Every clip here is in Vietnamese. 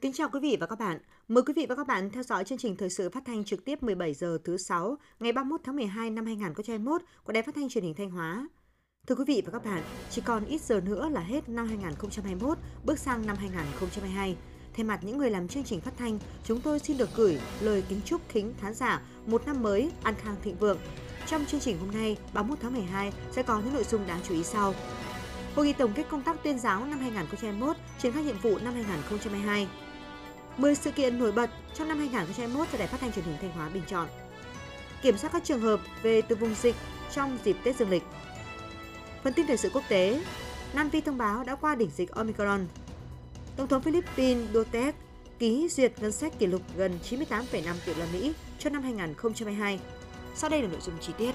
Kính chào quý vị và các bạn. Mời quý vị và các bạn theo dõi chương trình thời sự phát thanh trực tiếp 17 giờ thứ 6 ngày 31 tháng 12 năm 2021 của Đài Phát thanh Truyền hình Thanh Hóa. Thưa quý vị và các bạn, chỉ còn ít giờ nữa là hết năm 2021, bước sang năm 2022. Thay mặt những người làm chương trình phát thanh, chúng tôi xin được gửi lời kính chúc khính khán giả một năm mới an khang thịnh vượng. Trong chương trình hôm nay, 31 tháng 12 sẽ có những nội dung đáng chú ý sau. Hội nghị tổng kết công tác tuyên giáo năm 2021, triển khai nhiệm vụ năm 2022. 10 sự kiện nổi bật trong năm 2021 do Đài Phát thanh Truyền hình Thanh Hóa bình chọn. Kiểm soát các trường hợp về từ vùng dịch trong dịp Tết Dương lịch. Phần tin thời sự quốc tế, Nam Phi thông báo đã qua đỉnh dịch Omicron. Tổng thống Philippines Duterte ký duyệt ngân sách kỷ lục gần 98,5 triệu đô la Mỹ cho năm 2022. Sau đây là nội dung chi tiết.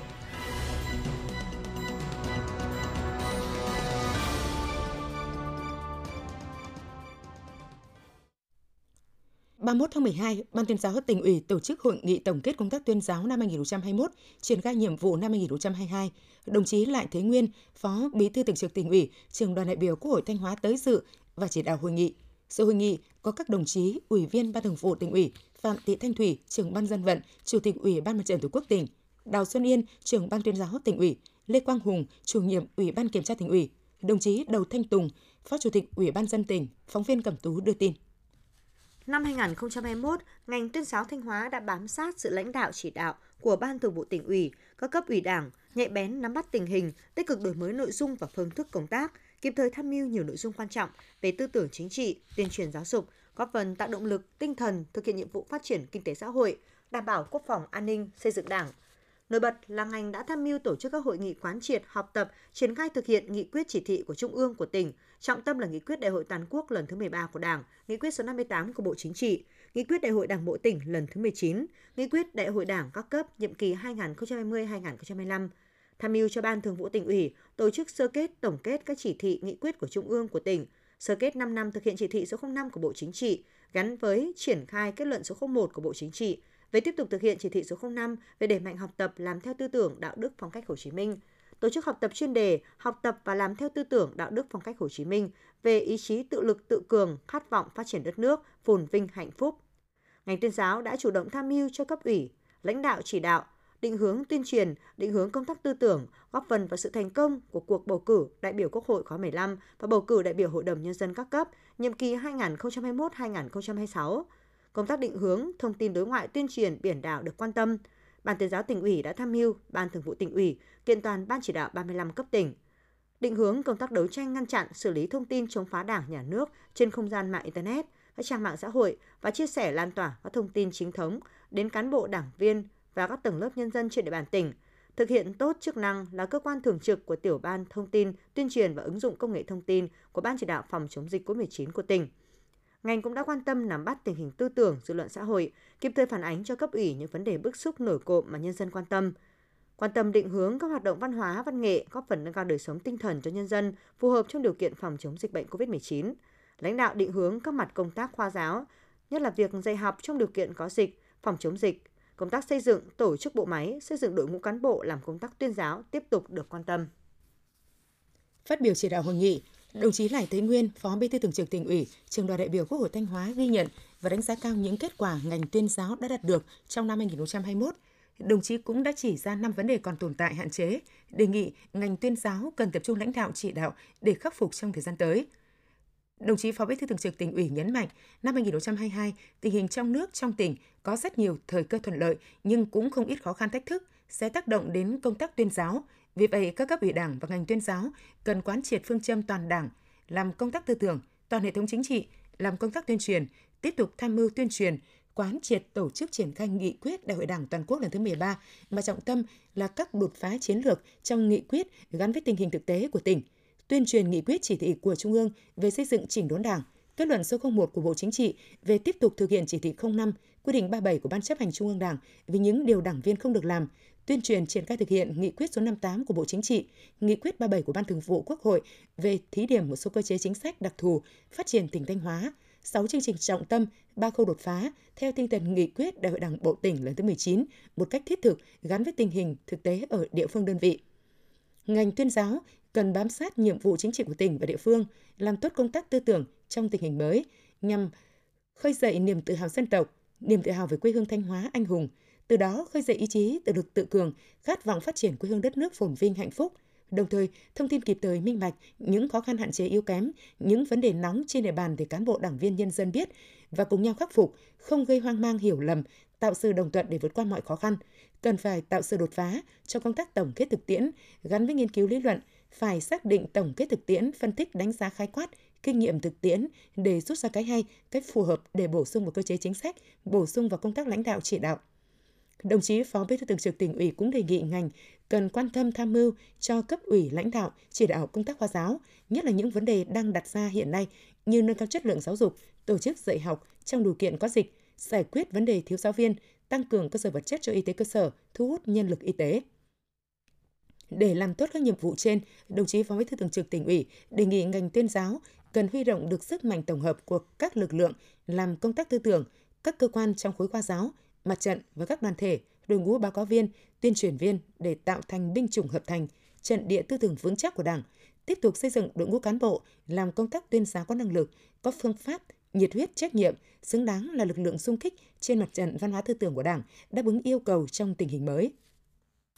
31 tháng 12, Ban tuyên giáo tỉnh ủy tổ chức hội nghị tổng kết công tác tuyên giáo năm 2021, triển khai nhiệm vụ năm 2022. Đồng chí Lại Thế Nguyên, Phó Bí thư Thường trực tỉnh ủy, trưởng đoàn đại biểu Quốc hội Thanh Hóa tới dự và chỉ đạo hội nghị. Sự hội nghị có các đồng chí Ủy viên Ban Thường vụ tỉnh ủy, Phạm Thị Thanh Thủy, trưởng Ban dân vận, Chủ tịch Ủy ban Mặt trận Tổ quốc tỉnh, Đào Xuân Yên, trưởng Ban tuyên giáo tỉnh ủy, Lê Quang Hùng, chủ nhiệm Ủy ban Kiểm tra tỉnh ủy, đồng chí Đầu Thanh Tùng, Phó Chủ tịch Ủy ban dân tỉnh, phóng viên Cẩm Tú đưa tin. Năm 2021, ngành tuyên giáo Thanh Hóa đã bám sát sự lãnh đạo chỉ đạo của Ban Thường vụ tỉnh ủy, các cấp ủy Đảng, nhạy bén nắm bắt tình hình, tích cực đổi mới nội dung và phương thức công tác, kịp thời tham mưu nhiều nội dung quan trọng về tư tưởng chính trị, tuyên truyền giáo dục, góp phần tạo động lực, tinh thần thực hiện nhiệm vụ phát triển kinh tế xã hội, đảm bảo quốc phòng an ninh, xây dựng Đảng, Nổi bật là ngành đã tham mưu tổ chức các hội nghị quán triệt, học tập, triển khai thực hiện nghị quyết chỉ thị của Trung ương của tỉnh, trọng tâm là nghị quyết Đại hội toàn quốc lần thứ 13 của Đảng, nghị quyết số 58 của Bộ Chính trị, nghị quyết Đại hội Đảng bộ tỉnh lần thứ 19, nghị quyết Đại hội Đảng các cấp nhiệm kỳ 2020-2025, tham mưu cho Ban Thường vụ tỉnh ủy tổ chức sơ kết tổng kết các chỉ thị nghị quyết của Trung ương của tỉnh, sơ kết 5 năm thực hiện chỉ thị số 05 của Bộ Chính trị gắn với triển khai kết luận số 01 của Bộ Chính trị về tiếp tục thực hiện chỉ thị số 05 về đẩy mạnh học tập làm theo tư tưởng đạo đức phong cách Hồ Chí Minh, tổ chức học tập chuyên đề học tập và làm theo tư tưởng đạo đức phong cách Hồ Chí Minh về ý chí tự lực tự cường, khát vọng phát triển đất nước, phồn vinh hạnh phúc. Ngành tuyên giáo đã chủ động tham mưu cho cấp ủy, lãnh đạo chỉ đạo, định hướng tuyên truyền, định hướng công tác tư tưởng, góp phần vào sự thành công của cuộc bầu cử đại biểu Quốc hội khóa 15 và bầu cử đại biểu Hội đồng Nhân dân các cấp nhiệm kỳ 2021-2026 công tác định hướng, thông tin đối ngoại tuyên truyền biển đảo được quan tâm. Ban tuyên giáo tỉnh ủy đã tham mưu Ban Thường vụ tỉnh ủy kiện toàn Ban chỉ đạo 35 cấp tỉnh. Định hướng công tác đấu tranh ngăn chặn, xử lý thông tin chống phá Đảng, Nhà nước trên không gian mạng internet, các trang mạng xã hội và chia sẻ lan tỏa các thông tin chính thống đến cán bộ đảng viên và các tầng lớp nhân dân trên địa bàn tỉnh, thực hiện tốt chức năng là cơ quan thường trực của tiểu ban thông tin, tuyên truyền và ứng dụng công nghệ thông tin của Ban chỉ đạo phòng chống dịch COVID-19 của tỉnh ngành cũng đã quan tâm nắm bắt tình hình tư tưởng, dư luận xã hội, kịp thời phản ánh cho cấp ủy những vấn đề bức xúc nổi cộm mà nhân dân quan tâm. Quan tâm định hướng các hoạt động văn hóa, văn nghệ, góp phần nâng cao đời sống tinh thần cho nhân dân phù hợp trong điều kiện phòng chống dịch bệnh COVID-19. Lãnh đạo định hướng các mặt công tác khoa giáo, nhất là việc dạy học trong điều kiện có dịch, phòng chống dịch, công tác xây dựng, tổ chức bộ máy, xây dựng đội ngũ cán bộ làm công tác tuyên giáo tiếp tục được quan tâm. Phát biểu chỉ đạo hội nghị, Đồng chí Lại Thế Nguyên, Phó Bí thư Thường trực Tỉnh ủy, Trường đoàn đại biểu Quốc hội Thanh Hóa ghi nhận và đánh giá cao những kết quả ngành tuyên giáo đã đạt được trong năm 2021. Đồng chí cũng đã chỉ ra 5 vấn đề còn tồn tại hạn chế, đề nghị ngành tuyên giáo cần tập trung lãnh đạo chỉ đạo để khắc phục trong thời gian tới. Đồng chí Phó Bí thư Thường trực Tỉnh ủy nhấn mạnh, năm 2022, tình hình trong nước trong tỉnh có rất nhiều thời cơ thuận lợi nhưng cũng không ít khó khăn thách thức sẽ tác động đến công tác tuyên giáo, vì vậy, các cấp ủy Đảng và ngành tuyên giáo cần quán triệt phương châm toàn Đảng, làm công tác tư tưởng, toàn hệ thống chính trị, làm công tác tuyên truyền, tiếp tục tham mưu tuyên truyền, quán triệt tổ chức triển khai nghị quyết Đại hội Đảng toàn quốc lần thứ 13 mà trọng tâm là các đột phá chiến lược trong nghị quyết gắn với tình hình thực tế của tỉnh, tuyên truyền nghị quyết chỉ thị của Trung ương về xây dựng chỉnh đốn Đảng, kết luận số 01 của Bộ Chính trị về tiếp tục thực hiện chỉ thị 05, quy định 37 của Ban chấp hành Trung ương Đảng về những điều đảng viên không được làm, tuyên truyền triển khai thực hiện nghị quyết số 58 của Bộ Chính trị, nghị quyết 37 của Ban Thường vụ Quốc hội về thí điểm một số cơ chế chính sách đặc thù phát triển tỉnh Thanh Hóa, 6 chương trình trọng tâm, 3 khâu đột phá theo tinh thần nghị quyết Đại hội Đảng bộ tỉnh lần thứ 19 một cách thiết thực gắn với tình hình thực tế ở địa phương đơn vị. Ngành tuyên giáo cần bám sát nhiệm vụ chính trị của tỉnh và địa phương, làm tốt công tác tư tưởng trong tình hình mới nhằm khơi dậy niềm tự hào dân tộc, niềm tự hào về quê hương Thanh Hóa anh hùng, từ đó khơi dậy ý chí tự lực tự cường, khát vọng phát triển quê hương đất nước phồn vinh hạnh phúc, đồng thời thông tin kịp thời minh bạch những khó khăn hạn chế yếu kém, những vấn đề nóng trên địa bàn để cán bộ đảng viên nhân dân biết và cùng nhau khắc phục, không gây hoang mang hiểu lầm, tạo sự đồng thuận để vượt qua mọi khó khăn. Cần phải tạo sự đột phá cho công tác tổng kết thực tiễn gắn với nghiên cứu lý luận, phải xác định tổng kết thực tiễn, phân tích đánh giá khái quát, kinh nghiệm thực tiễn để rút ra cái hay, cách phù hợp để bổ sung vào cơ chế chính sách, bổ sung vào công tác lãnh đạo chỉ đạo. Đồng chí Phó Bí thư Thường trực tỉnh ủy cũng đề nghị ngành cần quan tâm tham mưu cho cấp ủy lãnh đạo chỉ đạo công tác khoa giáo, nhất là những vấn đề đang đặt ra hiện nay như nâng cao chất lượng giáo dục, tổ chức dạy học trong điều kiện có dịch, giải quyết vấn đề thiếu giáo viên, tăng cường cơ sở vật chất cho y tế cơ sở, thu hút nhân lực y tế. Để làm tốt các nhiệm vụ trên, đồng chí Phó Bí thư Thường trực tỉnh ủy đề nghị ngành tuyên giáo cần huy động được sức mạnh tổng hợp của các lực lượng làm công tác tư tưởng, các cơ quan trong khối khoa giáo, mặt trận và các đoàn thể, đội ngũ báo cáo viên, tuyên truyền viên để tạo thành binh chủng hợp thành, trận địa tư tưởng vững chắc của Đảng, tiếp tục xây dựng đội ngũ cán bộ làm công tác tuyên giáo có năng lực, có phương pháp, nhiệt huyết trách nhiệm, xứng đáng là lực lượng sung kích trên mặt trận văn hóa tư tưởng của Đảng, đáp ứng yêu cầu trong tình hình mới.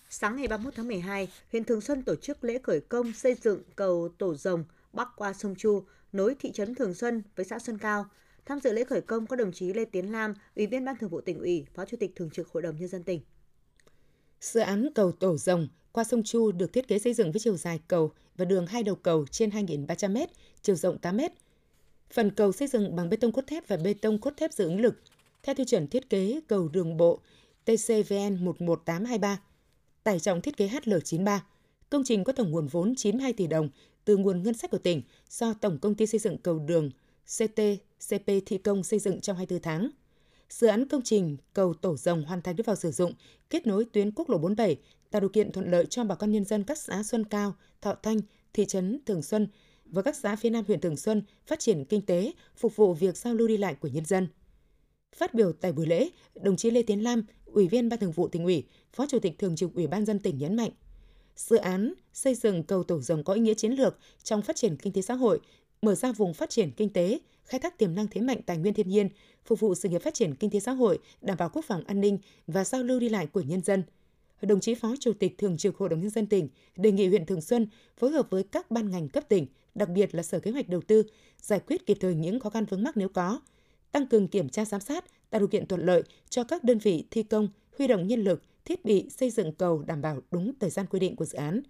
Sáng ngày 31 tháng 12, huyện Thường Xuân tổ chức lễ khởi công xây dựng cầu Tổ Rồng bắc qua sông Chu, nối thị trấn Thường Xuân với xã Xuân Cao. Tham dự lễ khởi công có đồng chí Lê Tiến Lam, Ủy viên Ban Thường vụ tỉnh ủy, Phó Chủ tịch Thường trực Hội đồng Nhân dân tỉnh. Dự án cầu Tổ Rồng qua sông Chu được thiết kế xây dựng với chiều dài cầu và đường hai đầu cầu trên 2.300 m, chiều rộng 8 m. Phần cầu xây dựng bằng bê tông cốt thép và bê tông cốt thép dự ứng lực, theo tiêu chuẩn thiết kế cầu đường bộ TCVN 11823, tải trọng thiết kế HL93. Công trình có tổng nguồn vốn 92 tỷ đồng từ nguồn ngân sách của tỉnh do Tổng Công ty Xây dựng Cầu Đường CTCP thi công xây dựng trong 24 tháng. Dự án công trình cầu Tổ Rồng hoàn thành đưa vào sử dụng, kết nối tuyến quốc lộ 47, tạo điều kiện thuận lợi cho bà con nhân dân các xã Xuân Cao, Thọ Thanh, thị trấn Thường Xuân và các xã phía Nam huyện Thường Xuân phát triển kinh tế, phục vụ việc giao lưu đi lại của nhân dân. Phát biểu tại buổi lễ, đồng chí Lê Tiến Lam, Ủy viên Ban Thường vụ tỉnh ủy, Phó Chủ tịch Thường trực Ủy ban dân tỉnh nhấn mạnh, dự án xây dựng cầu Tổ Rồng có ý nghĩa chiến lược trong phát triển kinh tế xã hội, mở ra vùng phát triển kinh tế, khai thác tiềm năng thế mạnh tài nguyên thiên nhiên, phục vụ sự nghiệp phát triển kinh tế xã hội, đảm bảo quốc phòng an ninh và giao lưu đi lại của nhân dân. Đồng chí Phó Chủ tịch Thường trực Hội đồng Nhân dân tỉnh đề nghị huyện Thường Xuân phối hợp với các ban ngành cấp tỉnh, đặc biệt là Sở Kế hoạch Đầu tư, giải quyết kịp thời những khó khăn vướng mắc nếu có, tăng cường kiểm tra giám sát, tạo điều kiện thuận lợi cho các đơn vị thi công, huy động nhân lực, thiết bị xây dựng cầu đảm bảo đúng thời gian quy định của dự án.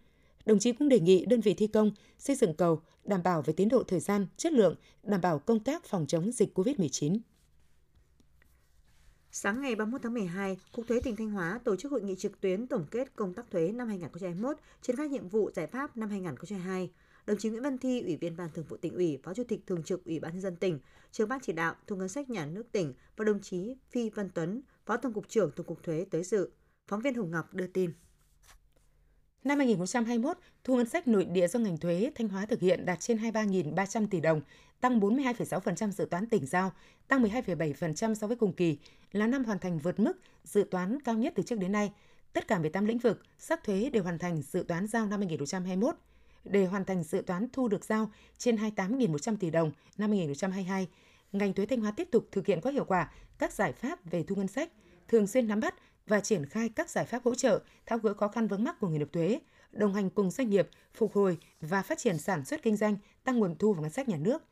Đồng chí cũng đề nghị đơn vị thi công xây dựng cầu đảm bảo về tiến độ thời gian, chất lượng, đảm bảo công tác phòng chống dịch COVID-19. Sáng ngày 31 tháng 12, Cục Thuế tỉnh Thanh Hóa tổ chức hội nghị trực tuyến tổng kết công tác thuế năm 2021, triển khai nhiệm vụ giải pháp năm 2022. Đồng chí Nguyễn Văn Thi, Ủy viên Ban Thường vụ tỉnh ủy, Phó Chủ tịch Thường trực Ủy ban nhân dân tỉnh, Trưởng ban chỉ đạo thu ngân sách nhà nước tỉnh và đồng chí Phi Văn Tuấn, Phó Tổng cục trưởng Tổng cục Thuế tới dự. Phóng viên Hồng Ngọc đưa tin. Năm 2021, thu ngân sách nội địa do ngành thuế Thanh Hóa thực hiện đạt trên 23.300 tỷ đồng, tăng 42,6% dự toán tỉnh giao, tăng 12,7% so với cùng kỳ, là năm hoàn thành vượt mức dự toán cao nhất từ trước đến nay. Tất cả 18 lĩnh vực, sắc thuế đều hoàn thành dự toán giao năm 2021. Để hoàn thành dự toán thu được giao trên 28.100 tỷ đồng năm 2022, ngành thuế Thanh Hóa tiếp tục thực hiện có hiệu quả các giải pháp về thu ngân sách, thường xuyên nắm bắt và triển khai các giải pháp hỗ trợ tháo gỡ khó khăn vướng mắc của người nộp thuế, đồng hành cùng doanh nghiệp phục hồi và phát triển sản xuất kinh doanh, tăng nguồn thu vào ngân sách nhà nước.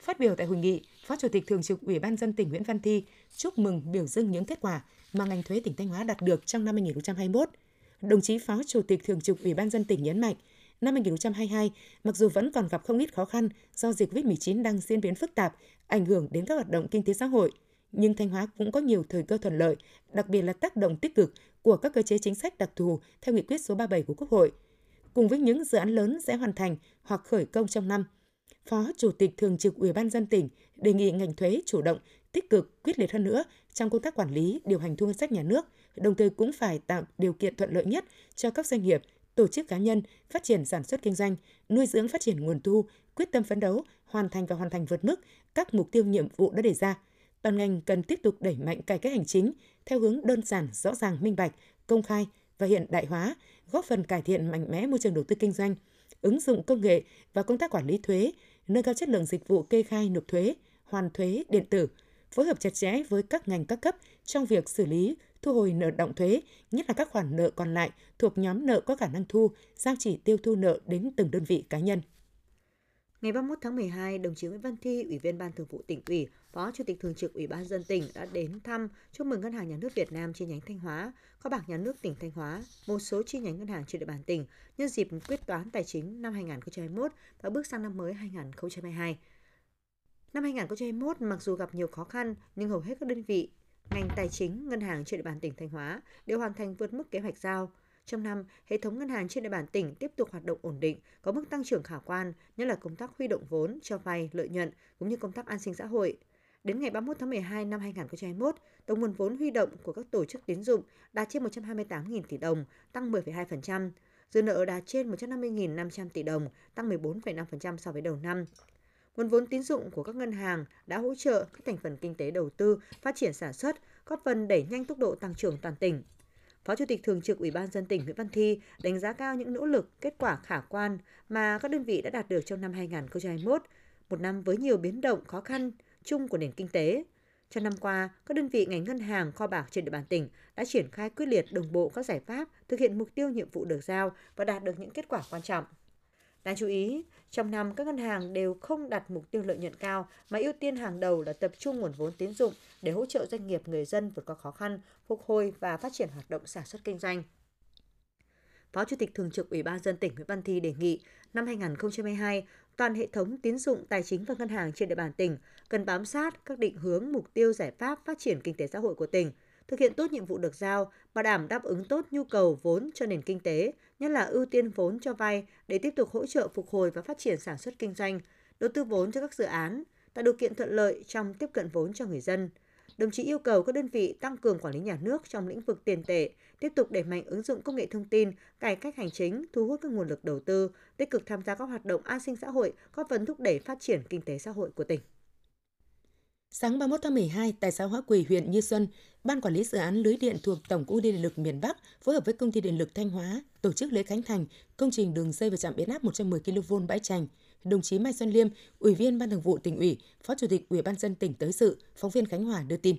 Phát biểu tại hội nghị, Phó Chủ tịch Thường trực Ủy ban dân tỉnh Nguyễn Văn Thi chúc mừng biểu dương những kết quả mà ngành thuế tỉnh Thanh Hóa đạt được trong năm 2021. Đồng chí Phó Chủ tịch Thường trực Ủy ban dân tỉnh nhấn mạnh, năm 2022, mặc dù vẫn còn gặp không ít khó khăn do dịch COVID-19 đang diễn biến phức tạp, ảnh hưởng đến các hoạt động kinh tế xã hội – nhưng Thanh Hóa cũng có nhiều thời cơ thuận lợi, đặc biệt là tác động tích cực của các cơ chế chính sách đặc thù theo nghị quyết số 37 của Quốc hội. Cùng với những dự án lớn sẽ hoàn thành hoặc khởi công trong năm, Phó Chủ tịch Thường trực Ủy ban dân tỉnh đề nghị ngành thuế chủ động, tích cực, quyết liệt hơn nữa trong công tác quản lý, điều hành thu ngân sách nhà nước, đồng thời cũng phải tạo điều kiện thuận lợi nhất cho các doanh nghiệp, tổ chức cá nhân phát triển sản xuất kinh doanh, nuôi dưỡng phát triển nguồn thu, quyết tâm phấn đấu, hoàn thành và hoàn thành vượt mức các mục tiêu nhiệm vụ đã đề ra. Toàn ngành cần tiếp tục đẩy mạnh cải cách hành chính theo hướng đơn giản, rõ ràng, minh bạch, công khai và hiện đại hóa, góp phần cải thiện mạnh mẽ môi trường đầu tư kinh doanh, ứng dụng công nghệ và công tác quản lý thuế, nâng cao chất lượng dịch vụ kê khai nộp thuế, hoàn thuế điện tử, phối hợp chặt chẽ với các ngành các cấp trong việc xử lý, thu hồi nợ động thuế, nhất là các khoản nợ còn lại thuộc nhóm nợ có khả năng thu, giao chỉ tiêu thu nợ đến từng đơn vị cá nhân. Ngày 31 tháng 12, đồng chí Nguyễn Văn Thi, Ủy viên Ban Thường vụ tỉnh ủy, Phó Chủ tịch Thường trực Ủy ban dân tỉnh đã đến thăm chúc mừng Ngân hàng Nhà nước Việt Nam chi nhánh Thanh Hóa, kho bạc nhà nước tỉnh Thanh Hóa, một số chi nhánh ngân hàng trên địa bàn tỉnh nhân dịp quyết toán tài chính năm 2021 và bước sang năm mới 2022. Năm 2021, mặc dù gặp nhiều khó khăn, nhưng hầu hết các đơn vị, ngành tài chính, ngân hàng trên địa bàn tỉnh Thanh Hóa đều hoàn thành vượt mức kế hoạch giao. Trong năm, hệ thống ngân hàng trên địa bàn tỉnh tiếp tục hoạt động ổn định, có mức tăng trưởng khả quan, nhất là công tác huy động vốn, cho vay, lợi nhuận, cũng như công tác an sinh xã hội. Đến ngày 31 tháng 12 năm 2021, tổng nguồn vốn huy động của các tổ chức tín dụng đạt trên 128.000 tỷ đồng, tăng 10,2%. Dư nợ đạt trên 150.500 tỷ đồng, tăng 14,5% so với đầu năm. Nguồn vốn tín dụng của các ngân hàng đã hỗ trợ các thành phần kinh tế đầu tư, phát triển sản xuất, góp phần đẩy nhanh tốc độ tăng trưởng toàn tỉnh. Phó Chủ tịch Thường trực Ủy ban dân tỉnh Nguyễn Văn Thi đánh giá cao những nỗ lực, kết quả khả quan mà các đơn vị đã đạt được trong năm 2021, một năm với nhiều biến động khó khăn chung của nền kinh tế. Trong năm qua, các đơn vị ngành ngân hàng, kho bạc trên địa bàn tỉnh đã triển khai quyết liệt đồng bộ các giải pháp thực hiện mục tiêu nhiệm vụ được giao và đạt được những kết quả quan trọng. Đáng chú ý, trong năm các ngân hàng đều không đặt mục tiêu lợi nhuận cao mà ưu tiên hàng đầu là tập trung nguồn vốn tín dụng để hỗ trợ doanh nghiệp người dân vượt qua khó khăn, phục hồi và phát triển hoạt động sản xuất kinh doanh. Phó Chủ tịch Thường trực Ủy ban dân tỉnh Nguyễn Văn Thi đề nghị năm 2022, toàn hệ thống tín dụng tài chính và ngân hàng trên địa bàn tỉnh cần bám sát các định hướng mục tiêu giải pháp phát triển kinh tế xã hội của tỉnh, thực hiện tốt nhiệm vụ được giao, bảo đảm đáp ứng tốt nhu cầu vốn cho nền kinh tế, nhất là ưu tiên vốn cho vay để tiếp tục hỗ trợ phục hồi và phát triển sản xuất kinh doanh, đầu tư vốn cho các dự án, tạo điều kiện thuận lợi trong tiếp cận vốn cho người dân. Đồng chí yêu cầu các đơn vị tăng cường quản lý nhà nước trong lĩnh vực tiền tệ, tiếp tục đẩy mạnh ứng dụng công nghệ thông tin, cải cách hành chính, thu hút các nguồn lực đầu tư, tích cực tham gia các hoạt động an sinh xã hội, góp phần thúc đẩy phát triển kinh tế xã hội của tỉnh. Sáng 31 tháng 12, tại xã Hóa Quỳ, huyện Như Xuân, Ban Quản lý Dự án Lưới Điện thuộc Tổng công ty Điện lực miền Bắc phối hợp với Công ty Điện lực Thanh Hóa tổ chức lễ khánh thành công trình đường dây và trạm biến áp 110 kV Bãi Trành. Đồng chí Mai Xuân Liêm, Ủy viên Ban Thường vụ tỉnh ủy, Phó Chủ tịch Ủy ban dân tỉnh tới sự, phóng viên Khánh Hòa đưa tin.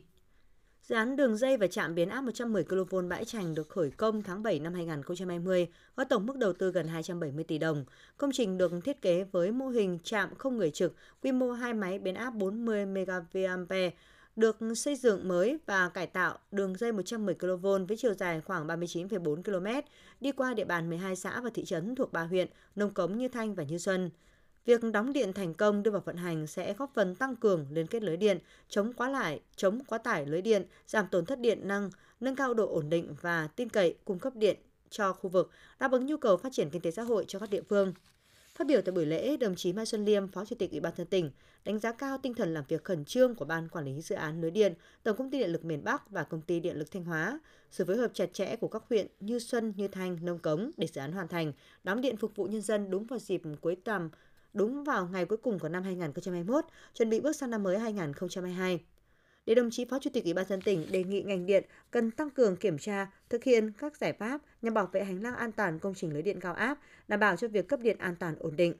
Dự án đường dây và trạm biến áp 110 kV Bãi Trành được khởi công tháng 7 năm 2020, có tổng mức đầu tư gần 270 tỷ đồng. Công trình được thiết kế với mô hình trạm không người trực, quy mô 2 máy biến áp 40 MVA, được xây dựng mới và cải tạo đường dây 110 kV với chiều dài khoảng 39,4 km, đi qua địa bàn 12 xã và thị trấn thuộc ba huyện Nông Cống, Như Thanh và Như Xuân. Việc đóng điện thành công đưa vào vận hành sẽ góp phần tăng cường liên kết lưới điện, chống quá lại, chống quá tải lưới điện, giảm tổn thất điện năng, nâng cao độ ổn định và tin cậy cung cấp điện cho khu vực, đáp ứng nhu cầu phát triển kinh tế xã hội cho các địa phương. Phát biểu tại buổi lễ, đồng chí Mai Xuân Liêm, Phó Chủ tịch Ủy ban nhân tỉnh, đánh giá cao tinh thần làm việc khẩn trương của Ban Quản lý Dự án Lưới Điện, Tổng Công ty Điện lực miền Bắc và Công ty Điện lực Thanh Hóa, sự phối hợp chặt chẽ của các huyện Như Xuân, Như Thanh, Nông Cống để dự án hoàn thành, đóng điện phục vụ nhân dân đúng vào dịp cuối tầm đúng vào ngày cuối cùng của năm 2021, chuẩn bị bước sang năm mới 2022. Để đồng chí Phó Chủ tịch Ủy ban dân tỉnh đề nghị ngành điện cần tăng cường kiểm tra, thực hiện các giải pháp nhằm bảo vệ hành lang an toàn công trình lưới điện cao áp, đảm bảo cho việc cấp điện an toàn ổn định.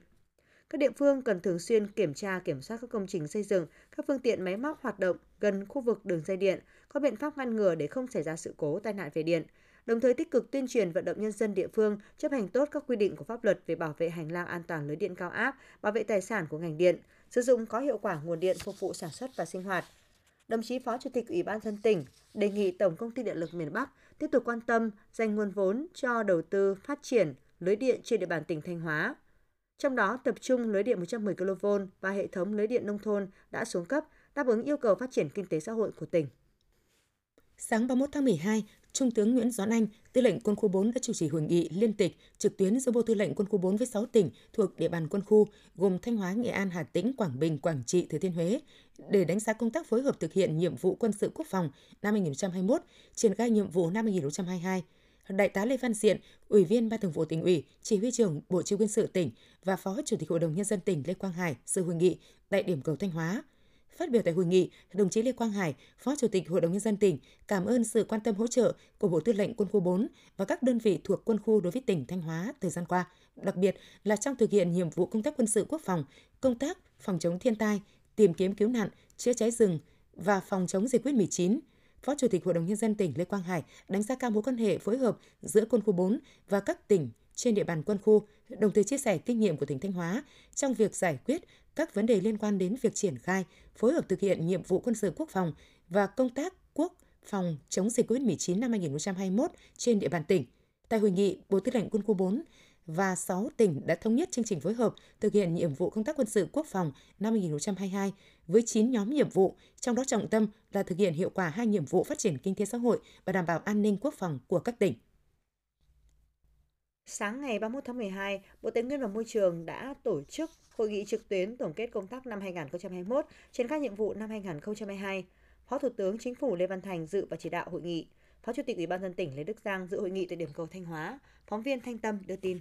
Các địa phương cần thường xuyên kiểm tra kiểm soát các công trình xây dựng, các phương tiện máy móc hoạt động gần khu vực đường dây điện, có biện pháp ngăn ngừa để không xảy ra sự cố tai nạn về điện, đồng thời tích cực tuyên truyền vận động nhân dân địa phương chấp hành tốt các quy định của pháp luật về bảo vệ hành lang an toàn lưới điện cao áp, bảo vệ tài sản của ngành điện, sử dụng có hiệu quả nguồn điện phục vụ sản xuất và sinh hoạt. Đồng chí Phó Chủ tịch Ủy ban dân tỉnh đề nghị Tổng công ty Điện lực miền Bắc tiếp tục quan tâm dành nguồn vốn cho đầu tư phát triển lưới điện trên địa bàn tỉnh Thanh Hóa. Trong đó tập trung lưới điện 110 kV và hệ thống lưới điện nông thôn đã xuống cấp đáp ứng yêu cầu phát triển kinh tế xã hội của tỉnh. Sáng 31 tháng 12, Trung tướng Nguyễn Doãn Anh, Tư lệnh Quân khu 4 đã chủ trì hội nghị liên tịch trực tuyến giữa Bộ Tư lệnh Quân khu 4 với 6 tỉnh thuộc địa bàn quân khu gồm Thanh Hóa, Nghệ An, Hà Tĩnh, Quảng Bình, Quảng Trị, Thừa Thiên Huế để đánh giá công tác phối hợp thực hiện nhiệm vụ quân sự quốc phòng năm 2021, triển khai nhiệm vụ năm 2022. Đại tá Lê Văn Diện, Ủy viên Ban Thường vụ tỉnh ủy, Chỉ huy trưởng Bộ Chỉ huy quân sự tỉnh và Phó Chủ tịch Hội đồng nhân dân tỉnh Lê Quang Hải dự hội nghị tại điểm cầu Thanh Hóa. Phát biểu tại hội nghị, đồng chí Lê Quang Hải, Phó Chủ tịch Hội đồng nhân dân tỉnh, cảm ơn sự quan tâm hỗ trợ của Bộ Tư lệnh Quân khu 4 và các đơn vị thuộc quân khu đối với tỉnh Thanh Hóa thời gian qua, đặc biệt là trong thực hiện nhiệm vụ công tác quân sự quốc phòng, công tác phòng chống thiên tai, tìm kiếm cứu nạn, chữa cháy rừng và phòng chống dịch COVID-19. Phó Chủ tịch Hội đồng nhân dân tỉnh Lê Quang Hải đánh giá cao mối quan hệ phối hợp giữa quân khu 4 và các tỉnh trên địa bàn quân khu, đồng thời chia sẻ kinh nghiệm của tỉnh Thanh Hóa trong việc giải quyết các vấn đề liên quan đến việc triển khai, phối hợp thực hiện nhiệm vụ quân sự quốc phòng và công tác quốc phòng chống dịch COVID-19 năm 2021 trên địa bàn tỉnh. Tại hội nghị, Bộ Tư lệnh Quân khu 4 và 6 tỉnh đã thống nhất chương trình phối hợp thực hiện nhiệm vụ công tác quân sự quốc phòng năm 2022 với 9 nhóm nhiệm vụ, trong đó trọng tâm là thực hiện hiệu quả hai nhiệm vụ phát triển kinh tế xã hội và đảm bảo an ninh quốc phòng của các tỉnh. Sáng ngày 31 tháng 12, Bộ Tài nguyên và Môi trường đã tổ chức hội nghị trực tuyến tổng kết công tác năm 2021, triển khai nhiệm vụ năm 2022. Phó Thủ tướng Chính phủ Lê Văn Thành dự và chỉ đạo hội nghị. Phó Chủ tịch Ủy ban dân tỉnh Lê Đức Giang dự hội nghị tại điểm cầu Thanh Hóa. Phóng viên Thanh Tâm đưa tin.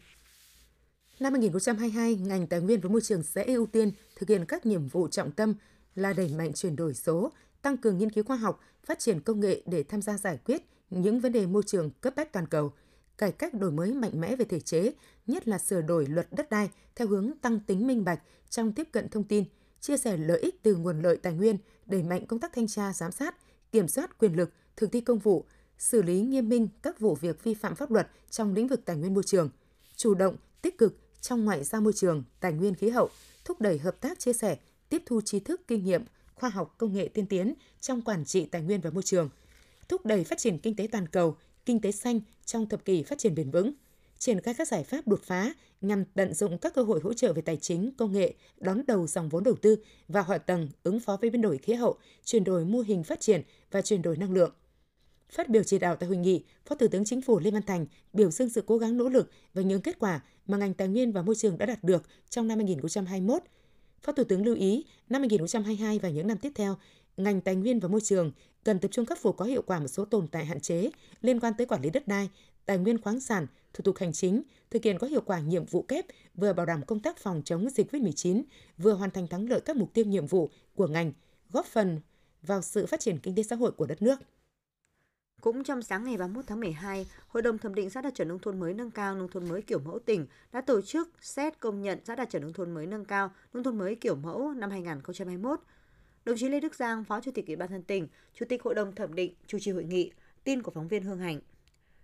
Năm 2022, ngành Tài nguyên và Môi trường sẽ ưu tiên thực hiện các nhiệm vụ trọng tâm là đẩy mạnh chuyển đổi số, tăng cường nghiên cứu khoa học, phát triển công nghệ để tham gia giải quyết những vấn đề môi trường cấp bách toàn cầu, cải cách đổi mới mạnh mẽ về thể chế, nhất là sửa đổi luật đất đai theo hướng tăng tính minh bạch trong tiếp cận thông tin, chia sẻ lợi ích từ nguồn lợi tài nguyên, đẩy mạnh công tác thanh tra giám sát, kiểm soát quyền lực, thực thi công vụ, xử lý nghiêm minh các vụ việc vi phạm pháp luật trong lĩnh vực tài nguyên môi trường, chủ động, tích cực trong ngoại giao môi trường, tài nguyên khí hậu, thúc đẩy hợp tác chia sẻ, tiếp thu trí thức, kinh nghiệm, khoa học công nghệ tiên tiến trong quản trị tài nguyên và môi trường, thúc đẩy phát triển kinh tế toàn cầu, kinh tế xanh trong thập kỷ phát triển bền vững, triển khai các giải pháp đột phá nhằm tận dụng các cơ hội hỗ trợ về tài chính, công nghệ, đón đầu dòng vốn đầu tư và hạ tầng ứng phó với biến đổi khí hậu, chuyển đổi mô hình phát triển và chuyển đổi năng lượng. Phát biểu chỉ đạo tại hội nghị, Phó Thủ tướng Chính phủ Lê Văn Thành biểu dương sự cố gắng nỗ lực và những kết quả mà ngành tài nguyên và môi trường đã đạt được trong năm 2021. Phó Thủ tướng lưu ý, năm 2022 và những năm tiếp theo, ngành tài nguyên và môi trường cần tập trung khắc phục có hiệu quả một số tồn tại hạn chế liên quan tới quản lý đất đai, tài nguyên khoáng sản, thủ tục hành chính, thực hiện có hiệu quả nhiệm vụ kép, vừa bảo đảm công tác phòng chống dịch COVID-19, vừa hoàn thành thắng lợi các mục tiêu nhiệm vụ của ngành, góp phần vào sự phát triển kinh tế xã hội của đất nước. Cũng trong sáng ngày 31 tháng 12, Hội đồng thẩm định xã đạt chuẩn nông thôn mới nâng cao nông thôn mới kiểu mẫu tỉnh đã tổ chức xét công nhận xã đạt chuẩn nông thôn mới nâng cao nông thôn mới kiểu mẫu năm 2021. Đồng chí Lê Đức Giang, Phó Chủ tịch Ủy ban dân tỉnh, Chủ tịch Hội đồng thẩm định chủ trì hội nghị, tin của phóng viên Hương Hạnh.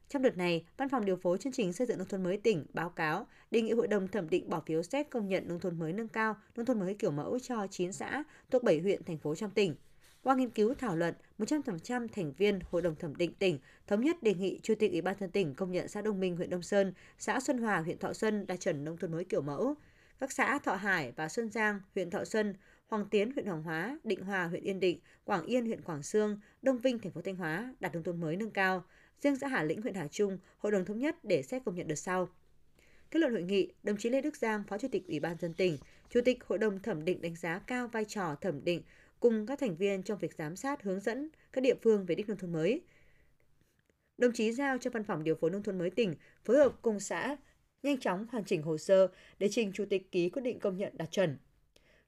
Trong đợt này, Văn phòng điều phối chương trình xây dựng nông thôn mới tỉnh báo cáo đề nghị Hội đồng thẩm định bỏ phiếu xét công nhận nông thôn mới nâng cao, nông thôn mới kiểu mẫu cho 9 xã thuộc 7 huyện thành phố trong tỉnh. Qua nghiên cứu thảo luận, 100% thành viên Hội đồng thẩm định tỉnh thống nhất đề nghị Chủ tịch Ủy ban dân tỉnh công nhận xã Đông Minh, huyện Đông Sơn, xã Xuân Hòa, huyện Thọ Xuân đạt chuẩn nông thôn mới kiểu mẫu. Các xã Thọ Hải và Xuân Giang, huyện Thọ Xuân, Hoàng Tiến, huyện Hoàng Hóa, Định Hòa, huyện Yên Định, Quảng Yên, huyện Quảng Sương, Đông Vinh, thành phố Thanh Hóa đạt nông thôn mới nâng cao. Riêng xã Hà Lĩnh, huyện Hà Trung, Hội đồng thống nhất để xét công nhận đợt sau. Kết luận hội nghị, đồng chí Lê Đức Giang, Phó Chủ tịch Ủy ban dân tỉnh, Chủ tịch Hội đồng thẩm định đánh giá cao vai trò thẩm định cùng các thành viên trong việc giám sát hướng dẫn các địa phương về đích nông thôn mới. Đồng chí giao cho Văn phòng điều phối nông thôn mới tỉnh phối hợp cùng xã nhanh chóng hoàn chỉnh hồ sơ để trình Chủ tịch ký quyết định công nhận đạt chuẩn.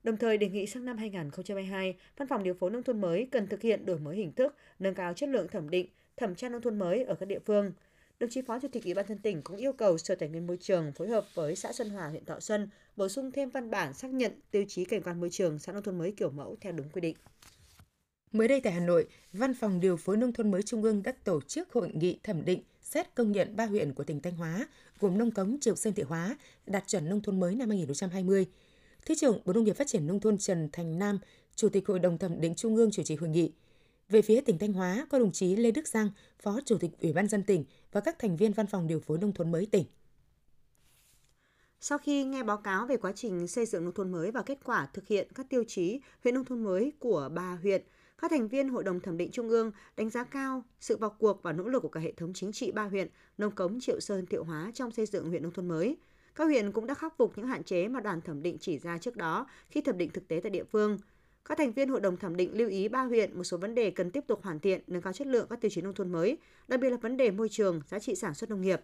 Đồng thời đề nghị sang năm 2022, Văn phòng điều phối nông thôn mới cần thực hiện đổi mới hình thức, nâng cao chất lượng thẩm định, thẩm tra nông thôn mới ở các địa phương. Đồng chí Phó Chủ tịch Ủy ban dân tỉnh cũng yêu cầu Sở Tài nguyên Môi trường phối hợp với xã Xuân Hòa, huyện Thọ Xuân bổ sung thêm văn bản xác nhận tiêu chí cảnh quan môi trường xã nông thôn mới kiểu mẫu theo đúng quy định. Mới đây tại Hà Nội, Văn phòng điều phối nông thôn mới Trung ương đã tổ chức hội nghị thẩm định xét công nhận ba huyện của tỉnh Thanh Hóa gồm Nông Cống, Triệu Sơn, Thị Hóa đạt chuẩn nông thôn mới năm 2020. Thứ trưởng Bộ Nông nghiệp Phát triển Nông thôn Trần Thành Nam, Chủ tịch Hội đồng thẩm định Trung ương chủ trì hội nghị. Về phía tỉnh Thanh Hóa có đồng chí Lê Đức Giang, Phó Chủ tịch Ủy ban dân tỉnh và các thành viên Văn phòng điều phối nông thôn mới tỉnh. Sau khi nghe báo cáo về quá trình xây dựng nông thôn mới và kết quả thực hiện các tiêu chí huyện nông thôn mới của ba huyện, các thành viên Hội đồng thẩm định Trung ương đánh giá cao sự vào cuộc và nỗ lực của cả hệ thống chính trị ba huyện Nông Cống, Triệu Sơn, Thiệu Hóa trong xây dựng huyện nông thôn mới. Các huyện cũng đã khắc phục những hạn chế mà đoàn thẩm định chỉ ra trước đó khi thẩm định thực tế tại địa phương. Các thành viên hội đồng thẩm định lưu ý ba huyện một số vấn đề cần tiếp tục hoàn thiện, nâng cao chất lượng các tiêu chí nông thôn mới, đặc biệt là vấn đề môi trường, giá trị sản xuất nông nghiệp.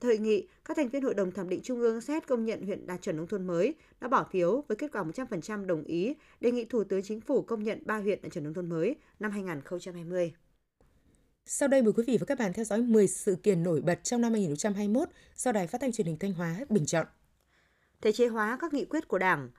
Tại hội nghị, các thành viên Hội đồng thẩm định Trung ương xét công nhận huyện đạt chuẩn nông thôn mới đã bỏ phiếu với kết quả 100% đồng ý đề nghị Thủ tướng Chính phủ công nhận ba huyện đạt chuẩn nông thôn mới năm 2020. Sau đây mời quý vị và các bạn theo dõi 10 sự kiện nổi bật trong năm 2021 do Đài Phát thanh Truyền hình Thanh Hóa bình chọn. Thể chế hóa các nghị quyết của Đảng,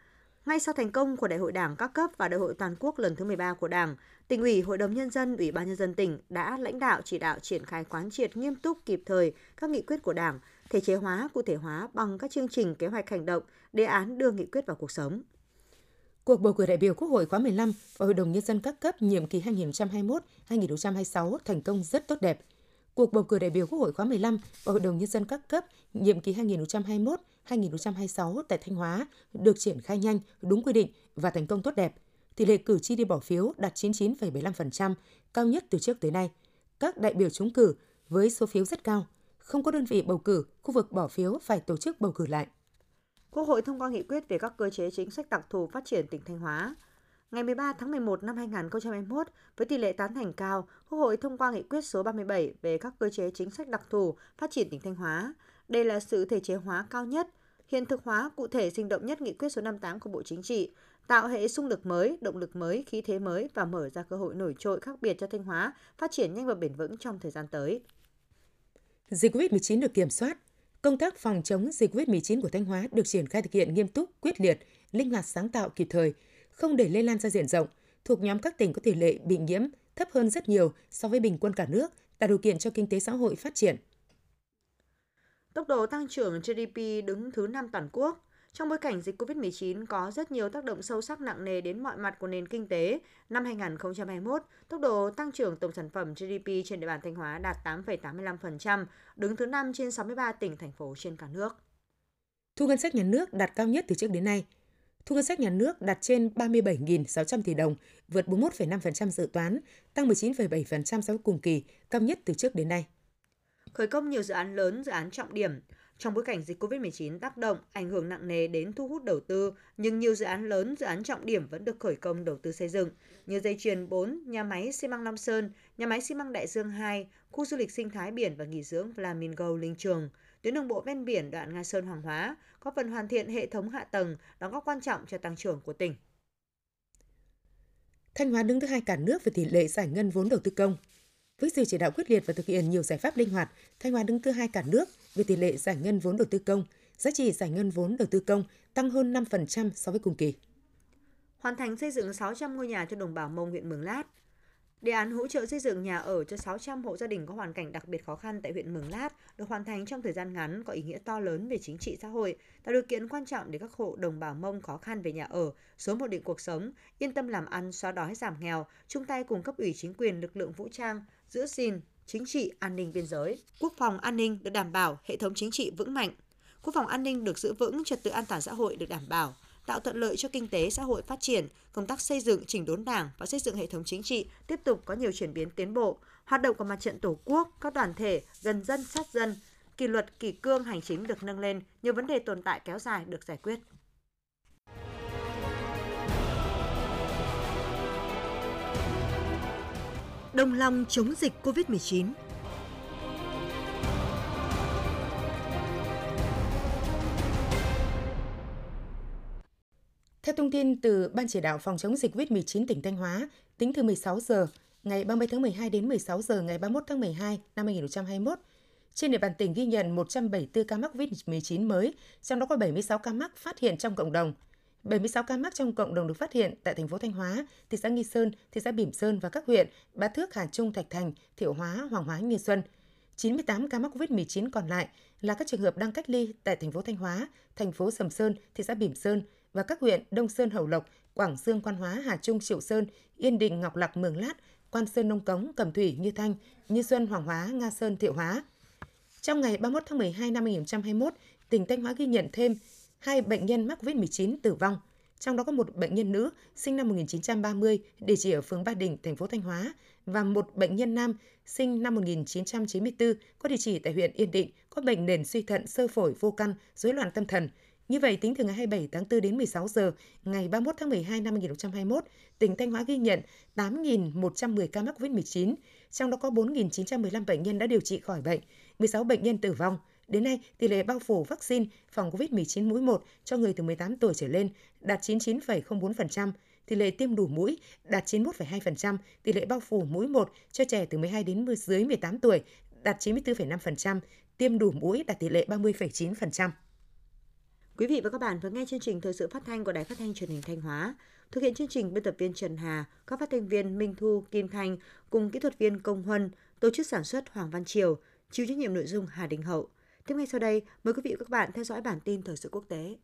ngay sau thành công của Đại hội Đảng các cấp và Đại hội toàn quốc lần thứ 13 của Đảng, tỉnh ủy, Hội đồng nhân dân, Ủy ban nhân dân tỉnh đã lãnh đạo chỉ đạo triển khai quán triệt nghiêm túc kịp thời các nghị quyết của Đảng, thể chế hóa, cụ thể hóa bằng các chương trình kế hoạch hành động, đề án đưa nghị quyết vào cuộc sống. Cuộc bầu cử đại biểu Quốc hội khóa 15 và Hội đồng nhân dân các cấp nhiệm kỳ 2021-2026 thành công rất tốt đẹp. Cuộc bầu cử đại biểu Quốc hội khóa 15 và Hội đồng nhân dân các cấp nhiệm kỳ 2021-2026 tại Thanh Hóa được triển khai nhanh, đúng quy định và thành công tốt đẹp. Tỷ lệ cử tri đi bỏ phiếu đạt 99,75%, cao nhất từ trước tới nay. Các đại biểu trúng cử với số phiếu rất cao, không có đơn vị bầu cử, khu vực bỏ phiếu phải tổ chức bầu cử lại. Quốc hội thông qua nghị quyết về các cơ chế chính sách đặc thù phát triển tỉnh Thanh Hóa. Ngày 13 tháng 11 năm 2021, với tỷ lệ tán thành cao, Quốc hội thông qua nghị quyết số 37 về các cơ chế chính sách đặc thù phát triển tỉnh Thanh Hóa. Đây là sự thể chế hóa cao nhất, hiện thực hóa cụ thể sinh động nhất nghị quyết số 58 của Bộ Chính trị, tạo hệ xung lực mới, động lực mới, khí thế mới và mở ra cơ hội nổi trội khác biệt cho Thanh Hóa phát triển nhanh và bền vững trong thời gian tới. Dịch COVID-19 được kiểm soát, công tác phòng chống dịch COVID-19 của Thanh Hóa được triển khai thực hiện nghiêm túc, quyết liệt, linh hoạt sáng tạo kịp thời, không để lây lan ra diện rộng, thuộc nhóm các tỉnh có tỷ lệ bị nhiễm thấp hơn rất nhiều so với bình quân cả nước, tạo điều kiện cho kinh tế xã hội phát triển. Tốc độ tăng trưởng GDP đứng thứ 5 toàn quốc. Trong bối cảnh dịch COVID-19 có rất nhiều tác động sâu sắc nặng nề đến mọi mặt của nền kinh tế, năm 2021, tốc độ tăng trưởng tổng sản phẩm GDP trên địa bàn Thanh Hóa đạt 8,85%, đứng thứ 5 trên 63 tỉnh, thành phố trên cả nước. Thu ngân sách nhà nước đạt cao nhất từ trước đến nay. Thu ngân sách nhà nước đạt trên 37.600 tỷ đồng, vượt 41,5% dự toán, tăng 19,7% so với cùng kỳ, cao nhất từ trước đến nay. Khởi công nhiều dự án lớn, dự án trọng điểm. Trong bối cảnh dịch COVID-19 tác động, ảnh hưởng nặng nề đến thu hút đầu tư, nhưng nhiều dự án lớn, dự án trọng điểm vẫn được khởi công đầu tư xây dựng, như dây chuyền 4, nhà máy xi măng Long Sơn, nhà máy xi măng Đại Dương 2, khu du lịch sinh thái biển và nghỉ dưỡng Flamingo Linh Trường, tuyến đường bộ ven biển đoạn Nga Sơn Hoàng Hóa, có phần hoàn thiện hệ thống hạ tầng, đóng góp quan trọng cho tăng trưởng của tỉnh. Thanh Hóa đứng thứ hai cả nước về tỷ lệ giải ngân vốn đầu tư công. Với sự chỉ đạo quyết liệt và thực hiện nhiều giải pháp linh hoạt, Thanh Hóa đứng thứ hai cả nước về tỷ lệ giải ngân vốn đầu tư công, giá trị giải ngân vốn đầu tư công tăng hơn 5% so với cùng kỳ. Hoàn thành xây dựng 600 ngôi nhà cho đồng bào Mông huyện Mường Lát. Đề án hỗ trợ xây dựng nhà ở cho 600 hộ gia đình có hoàn cảnh đặc biệt khó khăn tại huyện Mường Lát được hoàn thành trong thời gian ngắn có ý nghĩa to lớn về chính trị xã hội, tạo điều kiện quan trọng để các hộ đồng bào Mông khó khăn về nhà ở, sớm ổn định cuộc sống, yên tâm làm ăn, xóa đói giảm nghèo, chung tay cùng cấp ủy chính quyền lực lượng vũ trang giữ gìn chính trị an ninh biên giới. Quốc phòng an ninh được đảm bảo, hệ thống chính trị vững mạnh. Quốc phòng an ninh được giữ vững, trật tự an toàn xã hội được đảm bảo, tạo thuận lợi cho kinh tế xã hội phát triển, công tác xây dựng chỉnh đốn Đảng và xây dựng hệ thống chính trị tiếp tục có nhiều chuyển biến tiến bộ, hoạt động của mặt trận Tổ quốc, các đoàn thể gần dân sát dân, kỷ luật kỷ cương hành chính được nâng lên, nhiều vấn đề tồn tại kéo dài được giải quyết. Đồng lòng chống dịch COVID-19 Theo thông tin từ Ban chỉ đạo phòng chống dịch COVID-19 tỉnh Thanh Hóa, tính từ 16 giờ ngày 30 tháng 12 đến 16 giờ ngày 31 tháng 12 năm 2021, trên địa bàn tỉnh ghi nhận 174 ca mắc COVID-19 mới, trong đó có 76 ca mắc phát hiện trong cộng đồng. 76 ca mắc trong cộng đồng được phát hiện tại thành phố Thanh Hóa, thị xã Nghi Sơn, thị xã Bỉm Sơn và các huyện Bá Thước, Hà Trung, Thạch Thành, Thiệu Hóa, Hoàng Hóa, Như Xuân. 98 ca mắc COVID-19 còn lại là các trường hợp đang cách ly tại thành phố Thanh Hóa, thành phố Sầm Sơn, thị xã Bỉm Sơn và các huyện Đông Sơn, Hậu Lộc, Quảng Dương, Quan Hóa, Hà Trung, Triệu Sơn, Yên Định, Ngọc Lặc, Mường Lát, Quan Sơn, Nông Cống, Cẩm Thủy, Như Thanh, Như Xuân, Hoàng Hóa, Nga Sơn, Thiệu Hóa. Trong ngày 31 tháng 12 năm 2021, tỉnh Thanh Hóa ghi nhận thêm hai bệnh nhân mắc COVID-19 tử vong, trong đó có một bệnh nhân nữ sinh năm 1930, địa chỉ ở phường Ba Đình, thành phố Thanh Hóa và một bệnh nhân nam sinh năm 1994 có địa chỉ tại huyện Yên Định, có bệnh nền suy thận, sơ phổi vô căn, rối loạn tâm thần, Như vậy, tính từ ngày 27 tháng 4 đến 16 giờ ngày 31 tháng 12 năm 2021, tỉnh Thanh Hóa ghi nhận 8.110 ca mắc COVID-19, trong đó có 4.915 bệnh nhân đã điều trị khỏi bệnh, 16 bệnh nhân tử vong. Đến nay, tỷ lệ bao phủ vaccine phòng COVID-19 mũi 1 cho người từ 18 tuổi trở lên đạt 99,04%, tỷ lệ tiêm đủ mũi đạt 91,2%, tỷ lệ bao phủ mũi 1 cho trẻ từ 12 đến dưới 18 tuổi đạt 94,5%, tiêm đủ mũi đạt tỷ lệ 30,9%. Quý vị và các bạn vừa nghe chương trình thời sự phát thanh của Đài Phát thanh Truyền hình Thanh Hóa. Thực hiện chương trình biên tập viên Trần Hà, các phát thanh viên Minh Thu, Kim Thanh cùng kỹ thuật viên Công Huân, tổ chức sản xuất Hoàng Văn Triều, chịu trách nhiệm nội dung Hà Đình Hậu. Tiếp ngay sau đây, mời quý vị và các bạn theo dõi bản tin thời sự quốc tế.